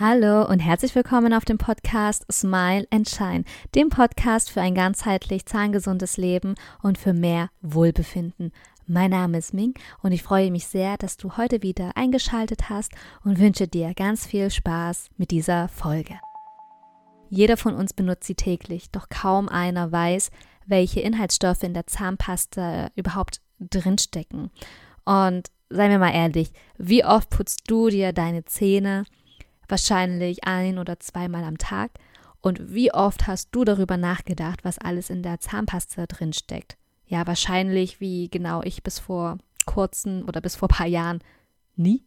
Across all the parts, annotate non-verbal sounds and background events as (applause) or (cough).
Hallo und herzlich willkommen auf dem Podcast Smile and Shine, dem Podcast für ein ganzheitlich zahngesundes Leben und für mehr Wohlbefinden. Mein Name ist Ming und ich freue mich sehr, dass du heute wieder eingeschaltet hast und wünsche dir ganz viel Spaß mit dieser Folge. Jeder von uns benutzt sie täglich, doch kaum einer weiß, welche Inhaltsstoffe in der Zahnpasta überhaupt drinstecken. Und seien wir mal ehrlich, wie oft putzt du dir deine Zähne? Wahrscheinlich ein oder zweimal am Tag. Und wie oft hast du darüber nachgedacht, was alles in der Zahnpasta drinsteckt? Ja, wahrscheinlich wie genau ich bis vor kurzem oder bis vor paar Jahren nie.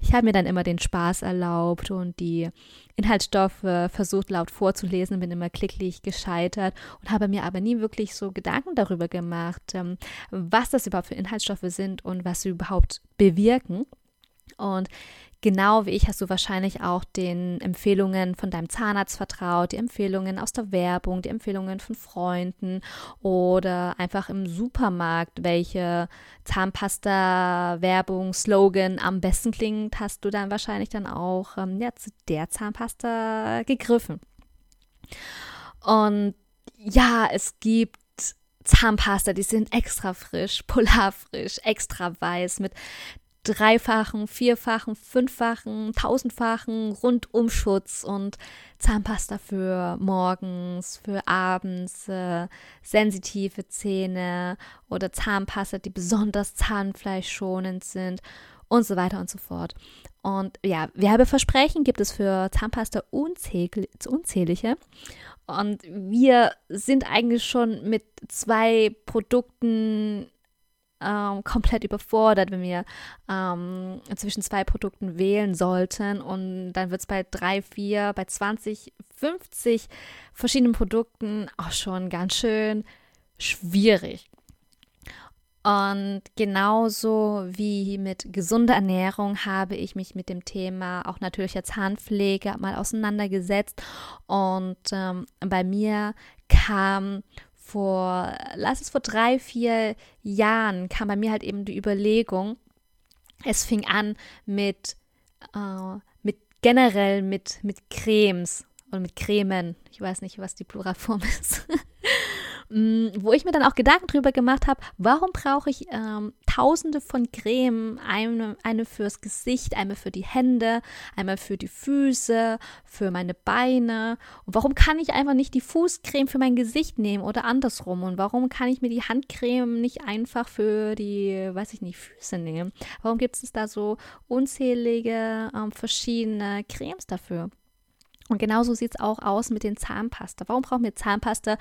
Ich habe mir dann immer den Spaß erlaubt und die Inhaltsstoffe versucht laut vorzulesen, bin immer klicklich gescheitert und habe mir aber nie wirklich so Gedanken darüber gemacht, ähm, was das überhaupt für Inhaltsstoffe sind und was sie überhaupt bewirken. Und Genau wie ich hast du wahrscheinlich auch den Empfehlungen von deinem Zahnarzt vertraut, die Empfehlungen aus der Werbung, die Empfehlungen von Freunden oder einfach im Supermarkt, welche Zahnpasta-Werbung, Slogan am besten klingt, hast du dann wahrscheinlich dann auch ähm, ja, zu der Zahnpasta gegriffen. Und ja, es gibt Zahnpasta, die sind extra frisch, (laughs) polarfrisch, extra weiß mit dreifachen, vierfachen, fünffachen, tausendfachen Rundumschutz und Zahnpasta für morgens, für abends, äh, sensitive Zähne oder Zahnpasta, die besonders zahnfleischschonend sind und so weiter und so fort. Und ja, Werbeversprechen gibt es für Zahnpasta unzählige. Und wir sind eigentlich schon mit zwei Produkten ähm, komplett überfordert, wenn wir ähm, zwischen zwei Produkten wählen sollten. Und dann wird es bei drei, vier, bei 20, 50 verschiedenen Produkten auch schon ganz schön schwierig. Und genauso wie mit gesunder Ernährung habe ich mich mit dem Thema auch natürlicher Zahnpflege mal auseinandergesetzt. Und ähm, bei mir kam vor, lass es vor drei, vier Jahren, kam bei mir halt eben die Überlegung, es fing an mit, äh, mit generell mit, mit Cremes und mit Cremen. Ich weiß nicht, was die Pluralform (laughs) ist. Mm, wo ich mir dann auch Gedanken drüber gemacht habe, warum brauche ich ähm, tausende von Cremen, eine, eine fürs Gesicht, einmal für die Hände, einmal für die Füße, für meine Beine und warum kann ich einfach nicht die Fußcreme für mein Gesicht nehmen oder andersrum und warum kann ich mir die Handcreme nicht einfach für die, weiß ich nicht, Füße nehmen? Warum gibt es da so unzählige ähm, verschiedene Cremes dafür? Und genauso sieht es auch aus mit den Zahnpasta. Warum brauchen wir Zahnpasta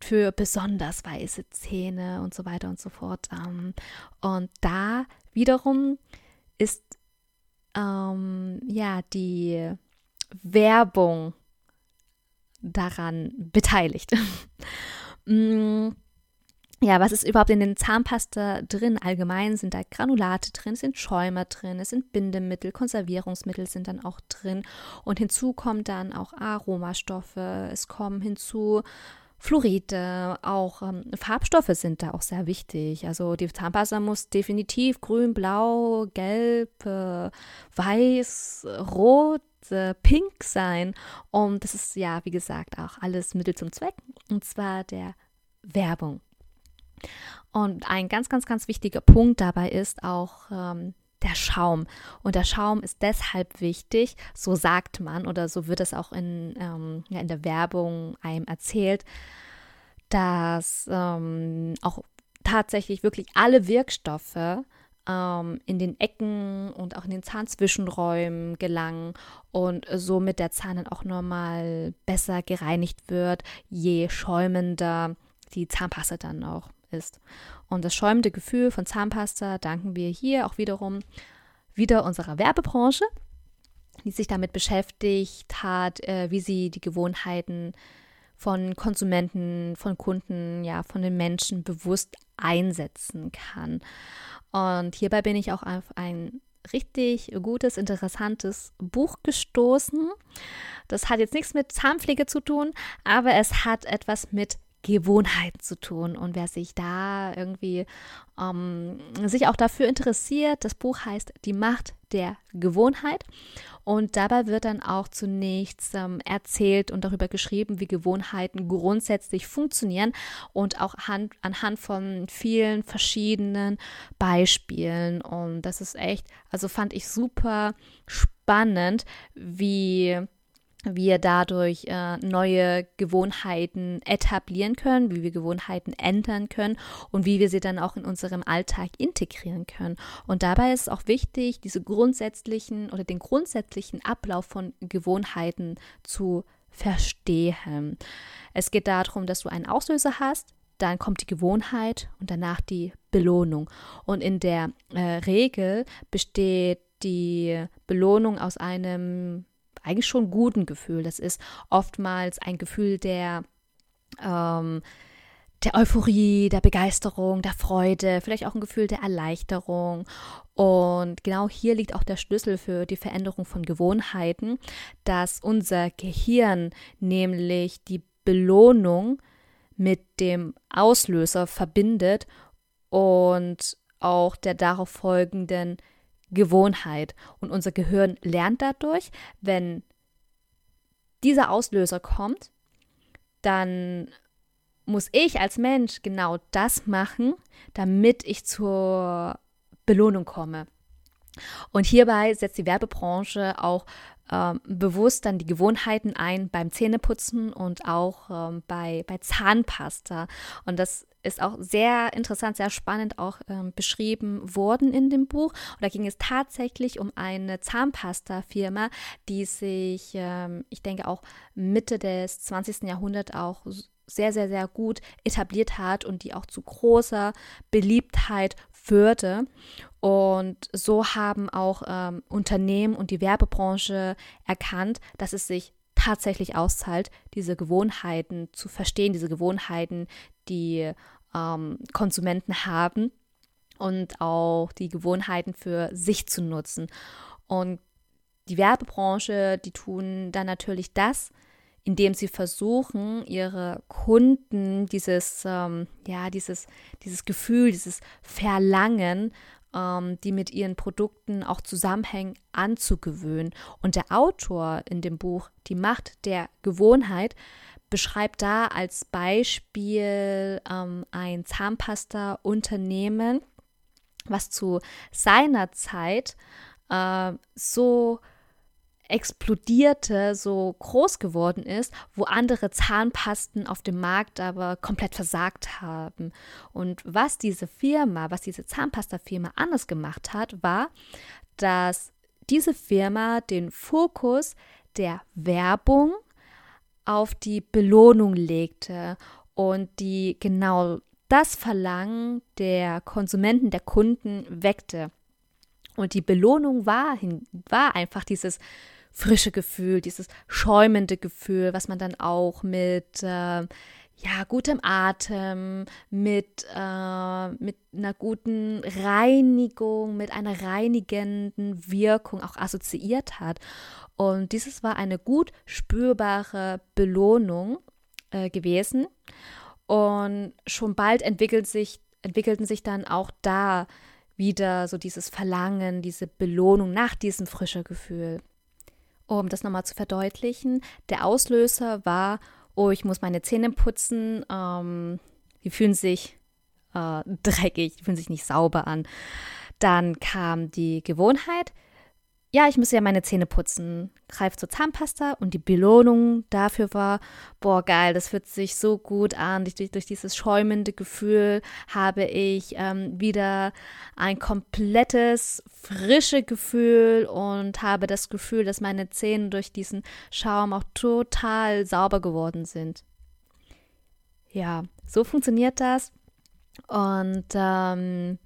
für besonders weiße Zähne und so weiter und so fort? Ähm, und da wiederum ist ähm, ja die Werbung daran beteiligt. (laughs) Ja, was ist überhaupt in den Zahnpasta drin? Allgemein sind da Granulate drin, es sind Schäumer drin, es sind Bindemittel, Konservierungsmittel sind dann auch drin. Und hinzu kommen dann auch Aromastoffe, es kommen hinzu Fluoride, auch ähm, Farbstoffe sind da auch sehr wichtig. Also die Zahnpasta muss definitiv grün, blau, gelb, äh, weiß, rot, äh, pink sein. Und das ist ja, wie gesagt, auch alles Mittel zum Zweck. Und zwar der Werbung. Und ein ganz, ganz, ganz wichtiger Punkt dabei ist auch ähm, der Schaum. Und der Schaum ist deshalb wichtig, so sagt man oder so wird es auch in, ähm, ja, in der Werbung einem erzählt, dass ähm, auch tatsächlich wirklich alle Wirkstoffe ähm, in den Ecken und auch in den Zahnzwischenräumen gelangen und somit der Zahn dann auch nochmal besser gereinigt wird, je schäumender die Zahnpasta dann auch ist. Und das schäumende Gefühl von Zahnpasta danken wir hier auch wiederum wieder unserer Werbebranche, die sich damit beschäftigt hat, äh, wie sie die Gewohnheiten von Konsumenten, von Kunden, ja, von den Menschen bewusst einsetzen kann. Und hierbei bin ich auch auf ein richtig gutes, interessantes Buch gestoßen. Das hat jetzt nichts mit Zahnpflege zu tun, aber es hat etwas mit Gewohnheiten zu tun. Und wer sich da irgendwie ähm, sich auch dafür interessiert, das Buch heißt Die Macht der Gewohnheit. Und dabei wird dann auch zunächst ähm, erzählt und darüber geschrieben, wie Gewohnheiten grundsätzlich funktionieren und auch hand, anhand von vielen verschiedenen Beispielen. Und das ist echt, also fand ich super spannend, wie wir dadurch äh, neue Gewohnheiten etablieren können, wie wir Gewohnheiten ändern können und wie wir sie dann auch in unserem Alltag integrieren können. Und dabei ist es auch wichtig, diese grundsätzlichen oder den grundsätzlichen Ablauf von Gewohnheiten zu verstehen. Es geht darum, dass du einen Auslöser hast, dann kommt die Gewohnheit und danach die Belohnung. Und in der äh, Regel besteht die Belohnung aus einem eigentlich schon guten Gefühl. Das ist oftmals ein Gefühl der, ähm, der Euphorie, der Begeisterung, der Freude, vielleicht auch ein Gefühl der Erleichterung. Und genau hier liegt auch der Schlüssel für die Veränderung von Gewohnheiten, dass unser Gehirn nämlich die Belohnung mit dem Auslöser verbindet und auch der darauf folgenden Gewohnheit. Und unser Gehirn lernt dadurch, wenn dieser Auslöser kommt, dann muss ich als Mensch genau das machen, damit ich zur Belohnung komme. Und hierbei setzt die Werbebranche auch ähm, bewusst dann die Gewohnheiten ein beim Zähneputzen und auch ähm, bei, bei Zahnpasta. Und das ist auch sehr interessant, sehr spannend auch ähm, beschrieben worden in dem Buch. Und da ging es tatsächlich um eine Zahnpasta-Firma, die sich, ähm, ich denke auch Mitte des 20. Jahrhunderts auch sehr, sehr, sehr gut etabliert hat und die auch zu großer Beliebtheit führte. Und so haben auch ähm, Unternehmen und die Werbebranche erkannt, dass es sich tatsächlich auszahlt, diese Gewohnheiten zu verstehen, diese Gewohnheiten, die ähm, Konsumenten haben und auch die Gewohnheiten für sich zu nutzen. Und die Werbebranche, die tun dann natürlich das, indem sie versuchen, ihre Kunden dieses, ähm, ja, dieses, dieses Gefühl, dieses Verlangen, ähm, die mit ihren Produkten auch zusammenhängen, anzugewöhnen. Und der Autor in dem Buch Die Macht der Gewohnheit beschreibt da als Beispiel ähm, ein Zahnpasta-Unternehmen, was zu seiner Zeit äh, so explodierte, so groß geworden ist, wo andere Zahnpasten auf dem Markt aber komplett versagt haben. Und was diese Firma, was diese Zahnpasta-Firma anders gemacht hat, war, dass diese Firma den Fokus der Werbung auf die Belohnung legte und die genau das Verlangen der Konsumenten, der Kunden weckte. Und die Belohnung war, war einfach dieses frische Gefühl, dieses schäumende Gefühl, was man dann auch mit äh, ja, gutem Atem, mit, äh, mit einer guten Reinigung, mit einer reinigenden Wirkung auch assoziiert hat. Und dieses war eine gut spürbare Belohnung äh, gewesen. Und schon bald entwickelt sich, entwickelten sich dann auch da wieder so dieses Verlangen, diese Belohnung nach diesem frischen Gefühl. Um das nochmal zu verdeutlichen, der Auslöser war, oh, ich muss meine Zähne putzen, ähm, die fühlen sich äh, dreckig, die fühlen sich nicht sauber an. Dann kam die Gewohnheit, ja, ich muss ja meine Zähne putzen, greife zur Zahnpasta und die Belohnung dafür war, boah, geil, das fühlt sich so gut an. Durch, durch dieses schäumende Gefühl habe ich ähm, wieder ein komplettes, frische Gefühl und habe das Gefühl, dass meine Zähne durch diesen Schaum auch total sauber geworden sind. Ja, so funktioniert das. Und ähm,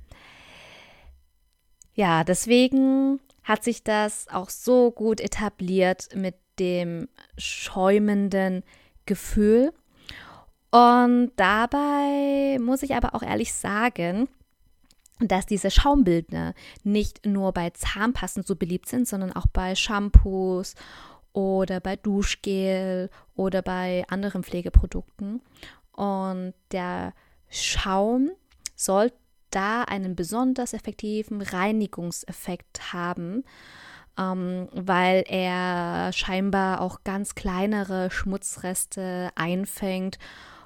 ja, deswegen hat sich das auch so gut etabliert mit dem schäumenden Gefühl. Und dabei muss ich aber auch ehrlich sagen, dass diese Schaumbildner nicht nur bei Zahnpasten so beliebt sind, sondern auch bei Shampoos oder bei Duschgel oder bei anderen Pflegeprodukten. Und der Schaum soll da einen besonders effektiven Reinigungseffekt haben, ähm, weil er scheinbar auch ganz kleinere Schmutzreste einfängt.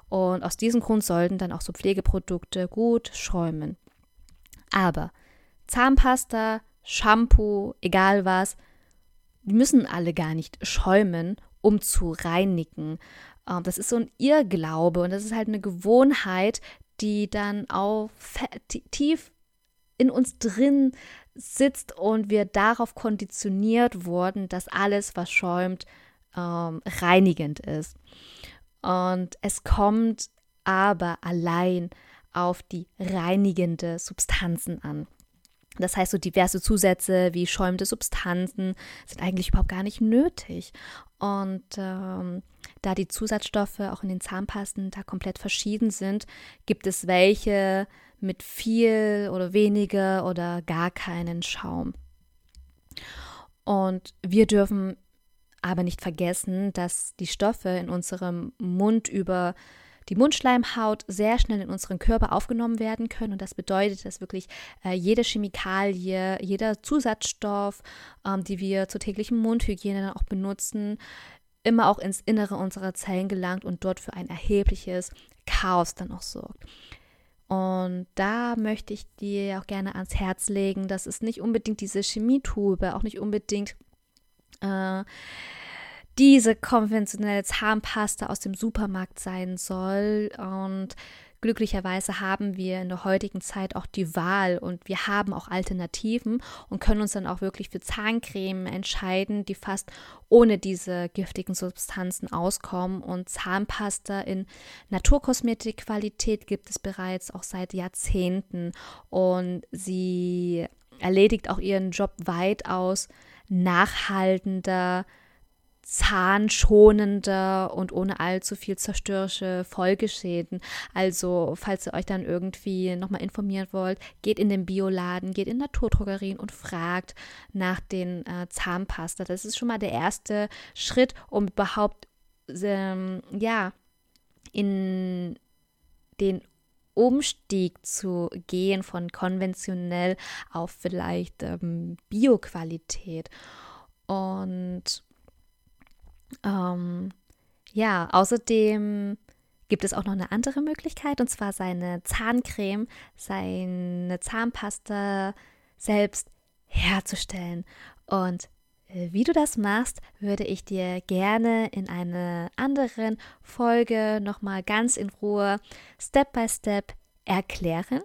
Und aus diesem Grund sollten dann auch so Pflegeprodukte gut schäumen. Aber Zahnpasta, Shampoo, egal was, die müssen alle gar nicht schäumen, um zu reinigen. Ähm, das ist so ein Irrglaube und das ist halt eine Gewohnheit, die dann auch tief in uns drin sitzt und wir darauf konditioniert wurden, dass alles, was schäumt, ähm, reinigend ist. Und es kommt aber allein auf die reinigende Substanzen an. Das heißt, so diverse Zusätze wie schäumende Substanzen sind eigentlich überhaupt gar nicht nötig. Und ähm, da die Zusatzstoffe auch in den Zahnpasten da komplett verschieden sind, gibt es welche mit viel oder weniger oder gar keinen Schaum. Und wir dürfen aber nicht vergessen, dass die Stoffe in unserem Mund über die Mundschleimhaut sehr schnell in unseren Körper aufgenommen werden können. Und das bedeutet, dass wirklich äh, jede Chemikalie, jeder Zusatzstoff, ähm, die wir zur täglichen Mundhygiene dann auch benutzen, immer auch ins Innere unserer Zellen gelangt und dort für ein erhebliches Chaos dann auch sorgt. Und da möchte ich dir auch gerne ans Herz legen, dass es nicht unbedingt diese Chemietube, auch nicht unbedingt äh, diese konventionelle Zahnpasta aus dem Supermarkt sein soll. Und glücklicherweise haben wir in der heutigen Zeit auch die Wahl und wir haben auch Alternativen und können uns dann auch wirklich für Zahncreme entscheiden, die fast ohne diese giftigen Substanzen auskommen. Und Zahnpasta in Naturkosmetikqualität gibt es bereits auch seit Jahrzehnten und sie erledigt auch ihren Job weitaus nachhaltender zahnschonender und ohne allzu viel zerstörerische Folgeschäden. Also, falls ihr euch dann irgendwie nochmal informieren wollt, geht in den Bioladen, geht in Naturdrogerien und fragt nach den äh, Zahnpasta. Das ist schon mal der erste Schritt, um überhaupt ähm, ja in den Umstieg zu gehen von konventionell auf vielleicht ähm, Bioqualität. Und ähm, ja, außerdem gibt es auch noch eine andere Möglichkeit und zwar seine Zahncreme, seine Zahnpasta selbst herzustellen. Und äh, wie du das machst, würde ich dir gerne in einer anderen Folge nochmal ganz in Ruhe Step by Step erklären.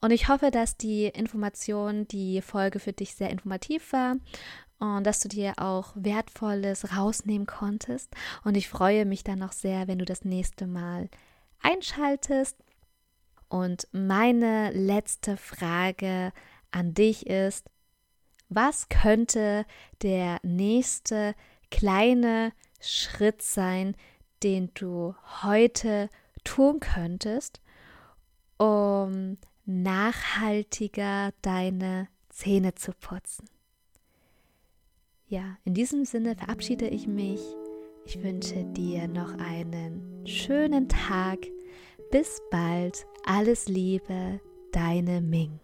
Und ich hoffe, dass die Information, die Folge für dich sehr informativ war und dass du dir auch Wertvolles rausnehmen konntest. Und ich freue mich dann noch sehr, wenn du das nächste Mal einschaltest. Und meine letzte Frage an dich ist, was könnte der nächste kleine Schritt sein, den du heute tun könntest, um nachhaltiger deine Zähne zu putzen? Ja, in diesem Sinne verabschiede ich mich. Ich wünsche dir noch einen schönen Tag. Bis bald. Alles Liebe, deine Ming.